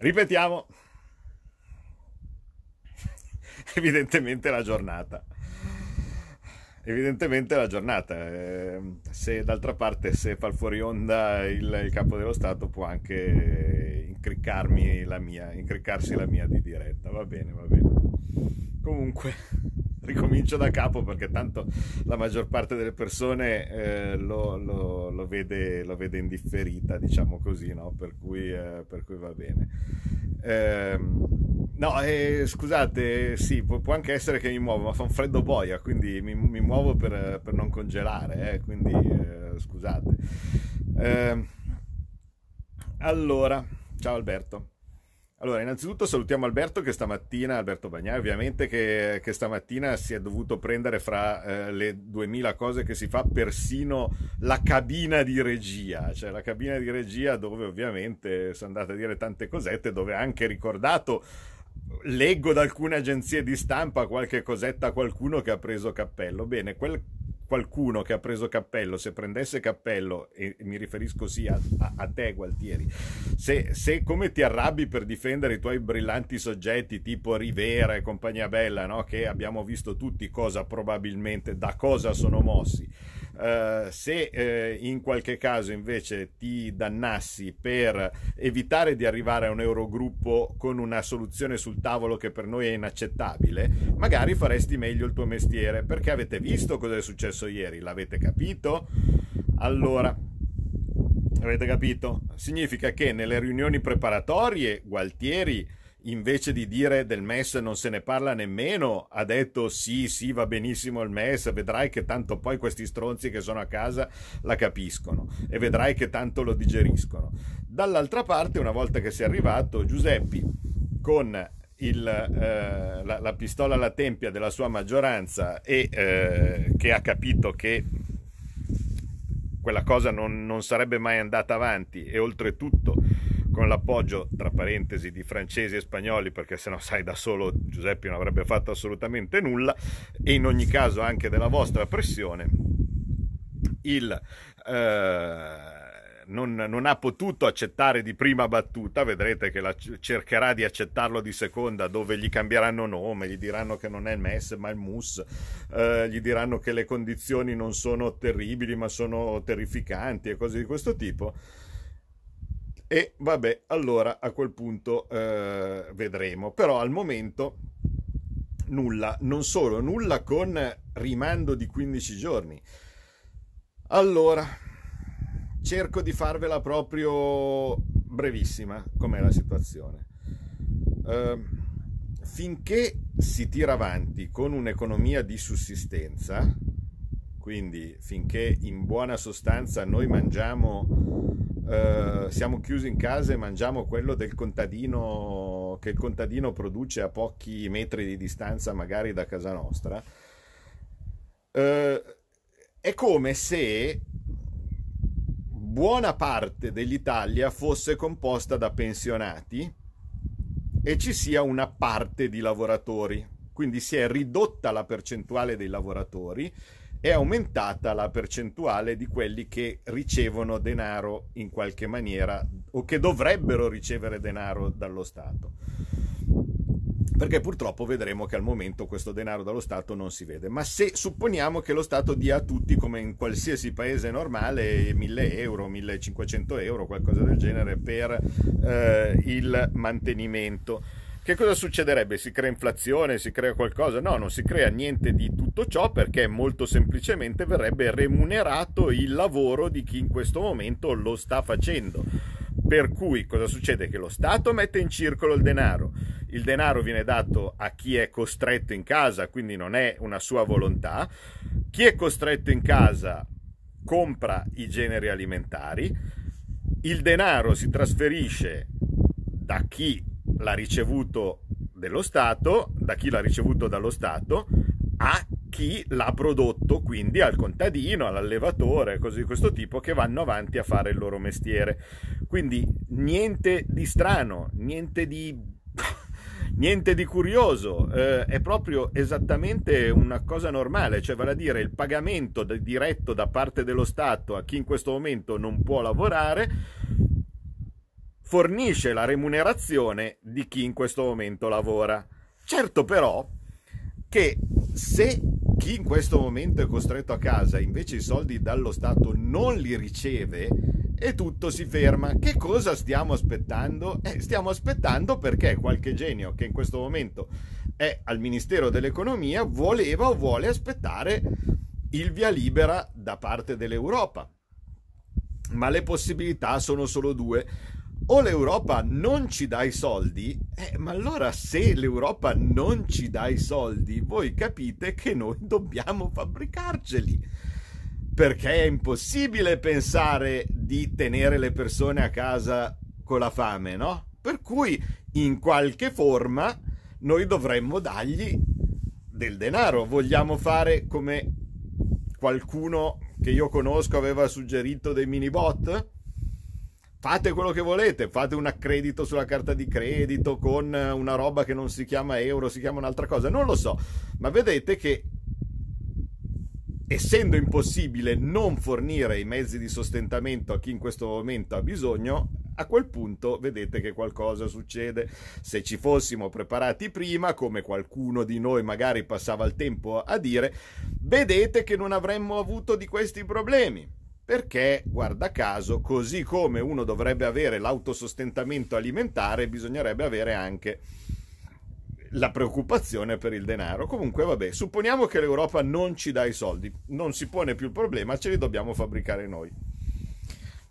Ripetiamo. Evidentemente la giornata. Evidentemente la giornata. Eh, se d'altra parte se fa il fuori onda il, il capo dello Stato può anche incriccarmi la mia, incriccarsi la mia di diretta. Va bene, va bene. Comunque ricomincio da capo perché tanto la maggior parte delle persone eh, lo, lo, lo, vede, lo, vede, indifferita, diciamo così, no? per, cui, eh, per cui va bene. Eh, no, eh, scusate, sì, può, può, anche essere che mi muovo, ma fa un freddo boia, quindi mi, mi muovo per, per, non congelare, eh, quindi eh, scusate. Ehm, allora, ciao Alberto. Allora, innanzitutto salutiamo Alberto che stamattina, Alberto Bagnai ovviamente, che, che stamattina si è dovuto prendere fra eh, le 2000 cose che si fa persino la cabina di regia, cioè la cabina di regia dove ovviamente sono andate a dire tante cosette, dove ha anche ricordato leggo da alcune agenzie di stampa qualche cosetta a qualcuno che ha preso cappello. Bene, quel qualcuno che ha preso cappello, se prendesse cappello, e mi riferisco sì a, a, a te Gualtieri, se, se, come ti arrabbi per difendere i tuoi brillanti soggetti tipo Rivera e compagnia bella, no? che abbiamo visto tutti cosa probabilmente, da cosa sono mossi, Uh, se uh, in qualche caso invece ti dannassi per evitare di arrivare a un Eurogruppo con una soluzione sul tavolo che per noi è inaccettabile, magari faresti meglio il tuo mestiere perché avete visto cosa è successo ieri, l'avete capito? Allora, avete capito? Significa che nelle riunioni preparatorie Gualtieri invece di dire del MES non se ne parla nemmeno, ha detto sì, sì, va benissimo il MES, vedrai che tanto poi questi stronzi che sono a casa la capiscono e vedrai che tanto lo digeriscono. Dall'altra parte, una volta che sei arrivato, Giuseppi con il, eh, la, la, pistola alla tempia della sua maggioranza e eh, che ha capito che quella cosa non, non sarebbe mai andata avanti e oltretutto con l'appoggio, tra parentesi, di francesi e spagnoli, perché se no sai da solo Giuseppe non avrebbe fatto assolutamente nulla, e in ogni caso anche della vostra pressione, il... Eh, non, non, ha potuto accettare di prima battuta, vedrete che la, cercherà di accettarlo di seconda, dove gli cambieranno nome, gli diranno che non è il MES ma il MUS, eh, gli diranno che le condizioni non sono terribili ma sono terrificanti e cose di questo tipo. E vabbè, allora a quel punto eh, vedremo. Però al momento nulla, non solo, nulla con rimando di 15 giorni. Allora, cerco di farvela proprio brevissima, com'è la situazione. Uh, finché si tira avanti con un'economia di sussistenza, quindi finché in buona sostanza noi mangiamo Uh, siamo chiusi in casa e mangiamo quello del contadino che il contadino produce a pochi metri di distanza magari da casa nostra, uh, è come se buona parte dell'Italia fosse composta da pensionati e ci sia una parte di lavoratori. Quindi si è ridotta la percentuale dei lavoratori è aumentata la percentuale di quelli che ricevono denaro in qualche maniera o che dovrebbero ricevere denaro dallo Stato. Perché purtroppo vedremo che al momento questo denaro dallo Stato non si vede. Ma se supponiamo che lo Stato dia a tutti, come in qualsiasi paese normale, 1000 euro, 1500 euro, qualcosa del genere, per eh, il mantenimento che cosa succederebbe? Si crea inflazione, si crea qualcosa? No, non si crea niente di tutto ciò perché molto semplicemente verrebbe remunerato il lavoro di chi in questo momento lo sta facendo. Per cui cosa succede? Che lo Stato mette in circolo il denaro, il denaro viene dato a chi è costretto in casa, quindi non è una sua volontà, chi è costretto in casa compra i generi alimentari, il denaro si trasferisce da chi l'ha ricevuto dello Stato, da chi l'ha ricevuto dallo Stato, a chi l'ha prodotto, quindi al contadino, all'allevatore, cose di questo tipo, che vanno avanti a fare il loro mestiere. Quindi niente di strano, niente di... Niente di curioso, eh, è proprio esattamente una cosa normale, cioè vale a dire il pagamento diretto da parte dello Stato a chi in questo momento non può lavorare fornisce la remunerazione di chi in questo momento lavora. Certo però che se chi in questo momento è costretto a casa invece i soldi dallo Stato non li riceve e tutto si ferma. Che cosa stiamo aspettando? Eh, stiamo aspettando perché qualche genio che in questo momento è al Ministero dell'Economia voleva o vuole aspettare il via libera da parte dell'Europa. Ma le possibilità sono solo due o l'Europa non ci dà i soldi, eh, ma allora se l'Europa non ci dà i soldi, voi capite che noi dobbiamo fabbricarceli. Perché è impossibile pensare di tenere le persone a casa con la fame, no? Per cui in qualche forma noi dovremmo dargli del denaro. Vogliamo fare come qualcuno che io conosco aveva suggerito dei mini bot? Fate quello che volete, fate un accredito sulla carta di credito con una roba che non si chiama euro, si chiama un'altra cosa, non lo so, ma vedete che essendo impossibile non fornire i mezzi di sostentamento a chi in questo momento ha bisogno, a quel punto vedete che qualcosa succede. Se ci fossimo preparati prima, come qualcuno di noi magari passava il tempo a dire, vedete che non avremmo avuto di questi problemi perché, guarda caso, così come uno dovrebbe avere l'autosostentamento alimentare, bisognerebbe avere anche la preoccupazione per il denaro. Comunque, vabbè, supponiamo che l'Europa non ci dà i soldi, non si pone più il problema, ce li dobbiamo fabbricare noi.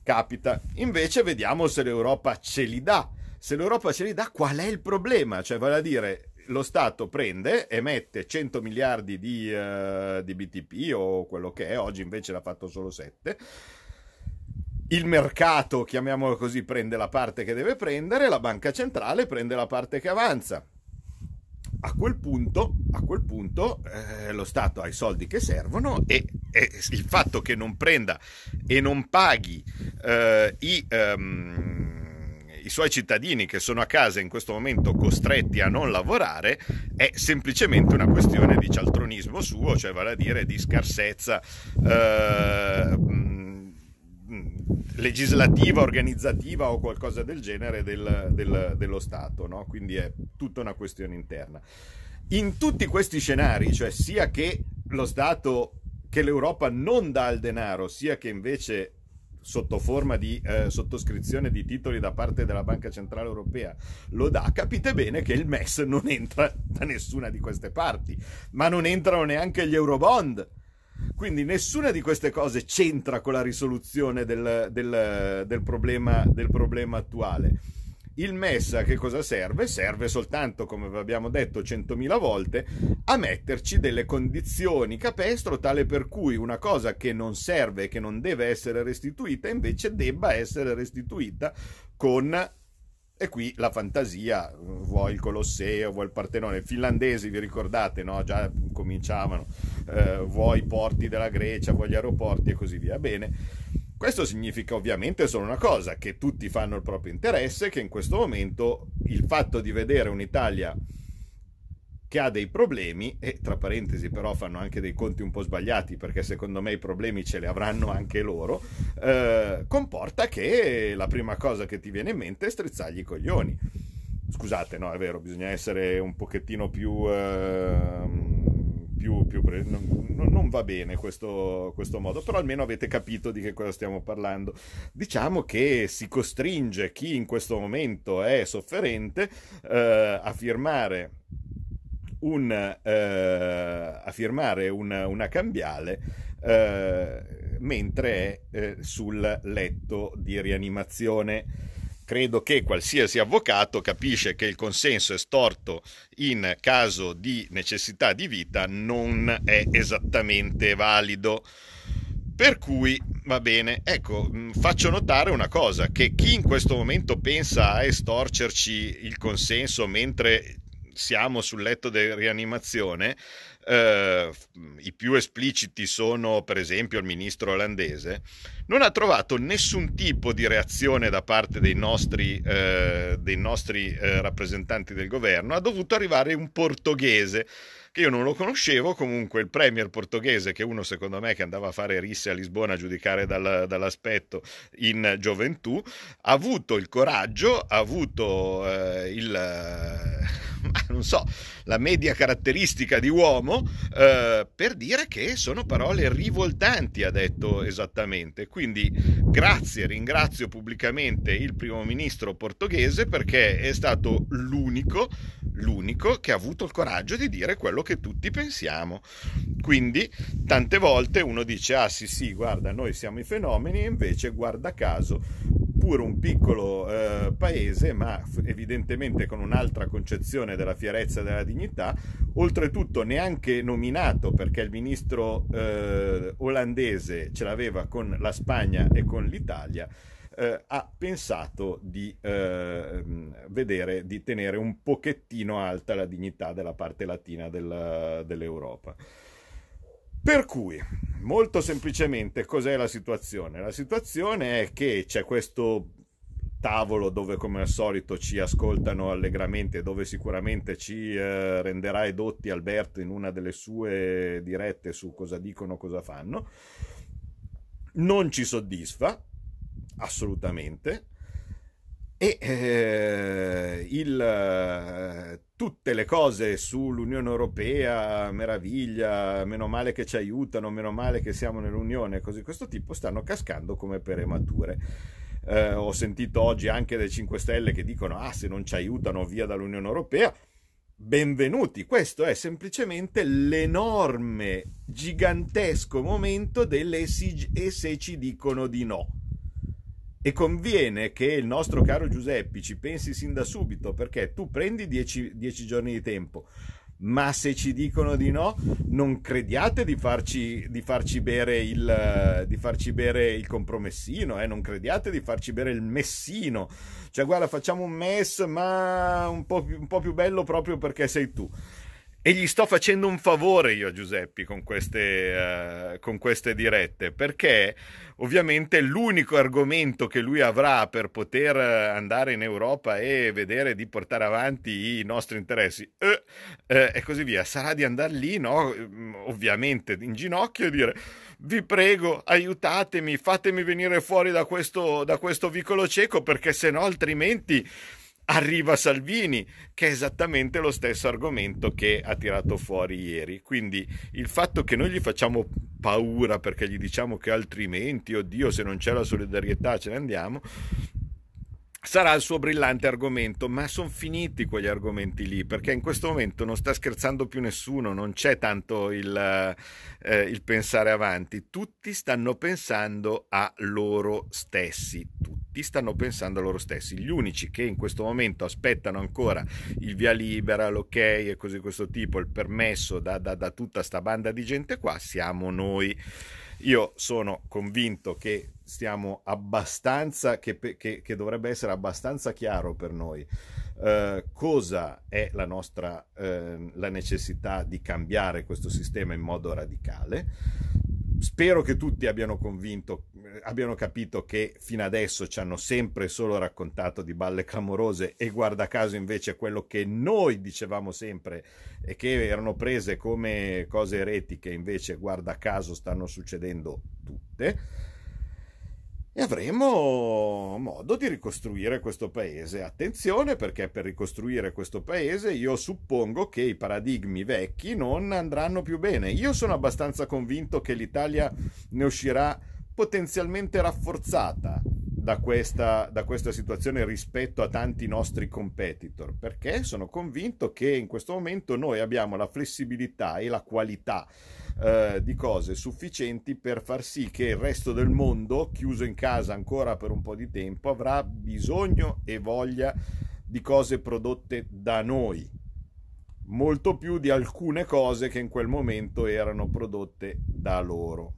Capita. Invece vediamo se l'Europa ce li dà. Se l'Europa ce li dà, qual è il problema? Cioè, vale a dire, lo Stato prende, emette 100 miliardi di, uh, di BTP o quello che è, oggi invece l'ha fatto solo 7 il mercato, chiamiamolo così, prende la parte che deve prendere, la banca centrale prende la parte che avanza. A quel punto, a quel punto eh, lo Stato ha i soldi che servono e, e, il fatto che non prenda e non paghi eh, i... Um, i suoi cittadini che sono a casa in questo momento costretti a non lavorare è semplicemente una questione di cialtronismo suo, cioè vale a dire di scarsezza eh, legislativa, organizzativa o qualcosa del genere del, del, dello Stato, no? quindi è tutta una questione interna. In tutti questi scenari, cioè sia che lo Stato, che l'Europa non dà il denaro, sia che invece sotto forma di eh, sottoscrizione di titoli da parte della Banca Centrale Europea lo dà, capite bene che il MES non entra da nessuna di queste parti, ma non entrano neanche gli Eurobond. Quindi nessuna di queste cose c'entra con la risoluzione del, del, del, problema, del problema attuale. Il MES a che cosa serve? Serve soltanto, come vi abbiamo detto centomila volte, a metterci delle condizioni capestro tale per cui una cosa che non serve e che non deve essere restituita invece debba essere restituita con e qui la fantasia, vuoi il Colosseo, vuoi il Partenone, finlandesi vi ricordate, no? già cominciavano, eh, vuoi i porti della Grecia, vuoi gli aeroporti e così via. Bene, questo significa ovviamente solo una cosa, che tutti fanno il proprio interesse, che in questo momento il fatto di vedere un'Italia che ha dei problemi, e tra parentesi però fanno anche dei conti un po' sbagliati perché secondo me i problemi ce li avranno anche loro, eh, comporta che la prima cosa che ti viene in mente è strizzargli i coglioni. Scusate, no, è vero, bisogna essere un pochettino più... Eh, più, più pre- non, non, va bene questo, questo, modo, però almeno avete capito di che cosa stiamo parlando. Diciamo che si costringe chi in questo momento è sofferente eh, a firmare un, eh, a firmare una, una cambiale eh, mentre è eh, sul letto di rianimazione credo che qualsiasi avvocato capisce che il consenso estorto in caso di necessità di vita non è esattamente valido. Per cui va bene, ecco, mm, faccio notare una cosa, che chi in questo momento pensa a estorcerci il consenso mentre siamo sul letto di rianimazione, eh, i più espliciti sono per esempio il ministro olandese, non ha trovato nessun tipo di reazione da parte dei nostri, eh, dei nostri eh, rappresentanti del governo, ha dovuto arrivare un portoghese che io non lo conoscevo, comunque il premier portoghese, che uno secondo me che andava a fare risse a Lisbona a giudicare dal, dall'aspetto in gioventù, ha avuto il coraggio, ha avuto eh, il... Eh, non so, la media caratteristica di uomo eh, per dire che sono parole rivoltanti, ha detto esattamente. Quindi grazie, ringrazio pubblicamente il primo ministro portoghese perché è stato l'unico, l'unico che ha avuto il coraggio di dire quello che tutti pensiamo. Quindi tante volte uno dice, ah sì sì, guarda, noi siamo i fenomeni e invece guarda caso pur un piccolo eh, paese, ma evidentemente con un'altra concezione della fierezza e della dignità, oltretutto neanche nominato perché il ministro eh, olandese ce l'aveva con la Spagna e con l'Italia, eh, ha pensato di eh, vedere, di tenere un pochettino alta la dignità della parte latina del, dell'Europa. Per cui, molto semplicemente, cos'è la situazione? La situazione è che c'è questo tavolo dove come al solito ci ascoltano allegramente, dove sicuramente ci eh, renderà edotti Alberto in una delle sue dirette su cosa dicono, cosa fanno. Non ci soddisfa, assolutamente, e eh, il, eh, tutte le cose sull'Unione Europea, meraviglia, meno male che ci aiutano, meno male che siamo nell'Unione, così questo tipo, stanno cascando come per emature. Eh, ho sentito oggi anche dei 5 Stelle che dicono, ah, se non ci aiutano via dall'Unione Europea, benvenuti. Questo è semplicemente l'enorme, gigantesco momento delle e se ci dicono di no e conviene che il nostro caro Giuseppe ci pensi sin da subito perché tu prendi dieci, dieci giorni di tempo ma se ci dicono di no, non crediate di farci, di farci, bere, il, di farci bere il compromessino, eh? non crediate di farci bere il messino. Cioè, guarda, facciamo un mess, ma un po', più, un po' più bello proprio perché sei tu. E gli sto facendo un favore io a Giuseppe con queste, uh, con queste dirette, perché ovviamente l'unico argomento che lui avrà per poter andare in Europa e vedere di portare avanti i nostri interessi eh, eh, e così via, sarà di andare lì, no? ovviamente in ginocchio e dire vi prego aiutatemi, fatemi venire fuori da questo, da questo vicolo cieco perché se no altrimenti arriva Salvini, che è esattamente lo stesso argomento che ha tirato fuori ieri. Quindi il fatto che noi gli facciamo paura perché gli diciamo che altrimenti, oddio, se non c'è la solidarietà ce ne andiamo, sarà il suo brillante argomento, ma sono finiti quegli argomenti lì, perché in questo momento non sta scherzando più nessuno, non c'è tanto il, eh, il pensare avanti, tutti stanno pensando a loro stessi, tutti stanno pensando a loro stessi, gli unici che in questo momento aspettano ancora il via libera, l'ok e così questo tipo, il permesso da, da, da tutta sta banda di gente qua, siamo noi. Io sono convinto che stiamo abbastanza, che, che, che dovrebbe essere abbastanza chiaro per noi eh, cosa è la nostra eh, la necessità di cambiare questo sistema in modo radicale. Spero che tutti abbiano convinto, abbiano capito che fino adesso ci hanno sempre solo raccontato di balle clamorose e guarda caso invece quello che noi dicevamo sempre e che erano prese come cose eretiche invece guarda caso stanno succedendo tutte e avremo modo di ricostruire questo paese. Attenzione perché per ricostruire questo paese io suppongo che i paradigmi vecchi non andranno più bene. Io sono abbastanza convinto che l'Italia ne uscirà potenzialmente rafforzata da questa, da questa situazione rispetto a tanti nostri competitor, perché sono convinto che in questo momento noi abbiamo la flessibilità e la qualità eh, di cose sufficienti per far sì che il resto del mondo, chiuso in casa ancora per un po' di tempo, avrà bisogno e voglia di cose prodotte da noi, molto più di alcune cose che in quel momento erano prodotte da loro.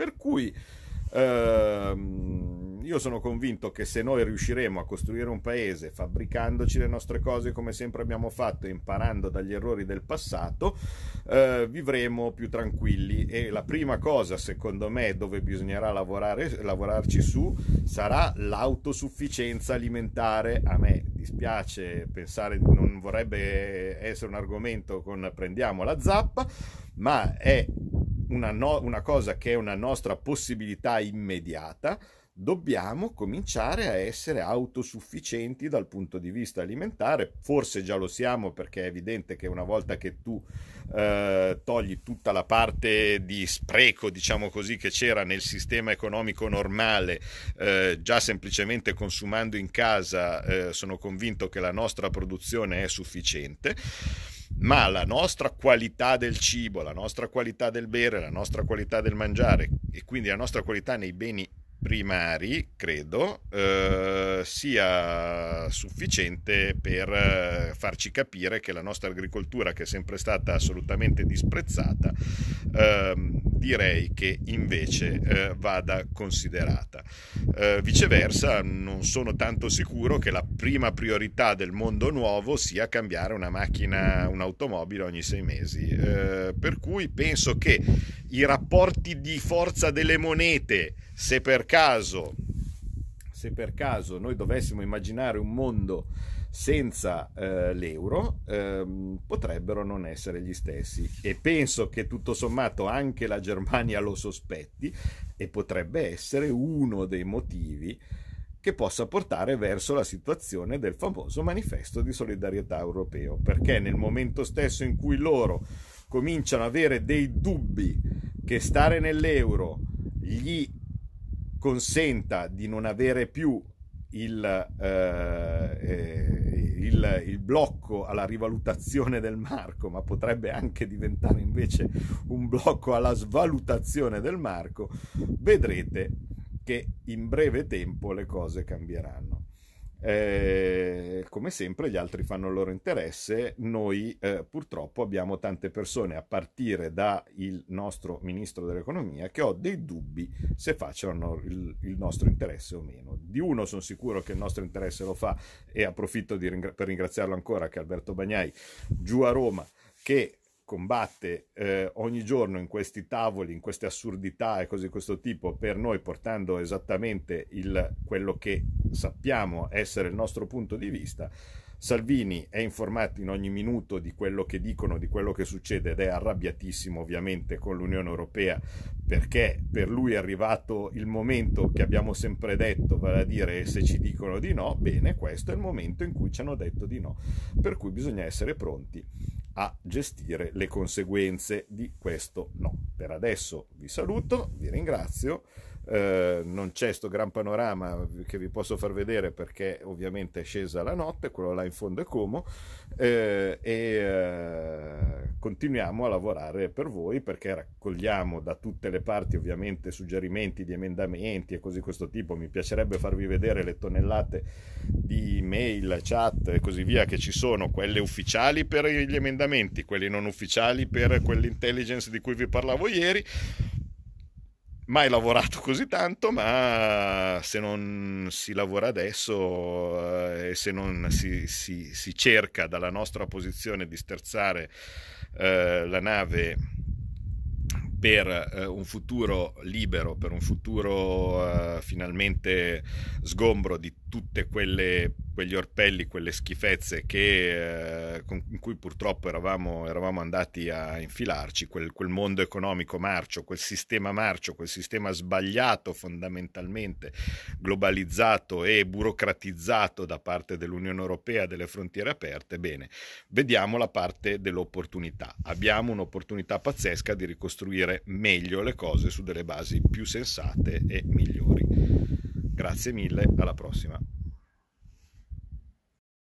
Per cui ehm, io sono convinto che se noi riusciremo a costruire un paese fabbricandoci le nostre cose come sempre abbiamo fatto, imparando dagli errori del passato, eh, vivremo più tranquilli e la prima cosa secondo me dove bisognerà lavorare, lavorarci su sarà l'autosufficienza alimentare. A me dispiace pensare, non vorrebbe essere un argomento con prendiamo la zappa, ma è una, no, una cosa che è una nostra possibilità immediata, dobbiamo cominciare a essere autosufficienti dal punto di vista alimentare. Forse già lo siamo perché è evidente che una volta che tu eh, togli tutta la parte di spreco, diciamo così, che c'era nel sistema economico normale, eh, già semplicemente consumando in casa, eh, sono convinto che la nostra produzione è sufficiente ma la nostra qualità del cibo, la nostra qualità del bere, la nostra qualità del mangiare e quindi la nostra qualità nei beni primari, credo, eh, sia sufficiente per eh, farci capire che la nostra agricoltura, che è sempre stata assolutamente disprezzata, eh, direi che invece eh, vada considerata. Eh, viceversa, non sono tanto sicuro che la prima priorità del mondo nuovo sia cambiare una macchina, un'automobile ogni sei mesi. Eh, per cui penso che i rapporti di forza delle monete, se per caso, se per caso noi dovessimo immaginare un mondo senza eh, l'euro ehm, potrebbero non essere gli stessi. E penso che tutto sommato anche la Germania lo sospetti e potrebbe essere uno dei motivi che possa portare verso la situazione del famoso manifesto di solidarietà europeo. Perché nel momento stesso in cui loro cominciano ad avere dei dubbi che stare nell'euro gli consenta di non avere più il, eh, eh, il, il, blocco alla rivalutazione del marco, ma potrebbe anche diventare invece un blocco alla svalutazione del marco, vedrete che in breve tempo le cose cambieranno. Eh, come sempre gli altri fanno il loro interesse, noi eh, purtroppo abbiamo tante persone a partire dal nostro ministro dell'economia che ho dei dubbi se facciano il, il, nostro interesse o meno. Di uno sono sicuro che il nostro interesse lo fa e approfitto ringra- per ringraziarlo ancora che Alberto Bagnai giù a Roma che combatte eh, ogni giorno in questi tavoli, in queste assurdità e cose di questo tipo per noi portando esattamente il, quello che sappiamo essere il nostro punto di vista. Salvini è informato in ogni minuto di quello che dicono, di quello che succede ed è arrabbiatissimo ovviamente con l'Unione Europea perché per lui è arrivato il momento che abbiamo sempre detto, vale a dire se ci dicono di no, bene, questo è il momento in cui ci hanno detto di no, per cui bisogna essere pronti a gestire le conseguenze di questo no. Per adesso vi saluto, vi ringrazio. Eh, non c'è sto gran panorama che vi posso far vedere perché ovviamente è scesa la notte, quello là in fondo è Como eh, e eh, continuiamo a lavorare per voi perché raccogliamo da tutte le parti ovviamente suggerimenti di emendamenti e così di questo tipo. Mi piacerebbe farvi vedere le tonnellate di mail, chat e così via che ci sono, quelle ufficiali per gli emendamenti, quelli non ufficiali per quell'intelligence di cui vi parlavo ieri mai lavorato così tanto, ma se non si lavora adesso eh, e se non si, si, si, cerca dalla nostra posizione di sterzare eh, la nave per eh, un futuro libero, per un futuro eh, finalmente sgombro di quelle quegli orpelli, quelle schifezze che, eh, con, in cui purtroppo eravamo, eravamo andati a infilarci, quel, quel, mondo economico marcio, quel sistema marcio, quel sistema sbagliato fondamentalmente, globalizzato e burocratizzato da parte dell'Unione Europea, delle frontiere aperte, bene, vediamo la parte dell'opportunità. Abbiamo un'opportunità pazzesca di ricostruire meglio le cose su delle basi più sensate e migliori. Grazie mille, alla prossima.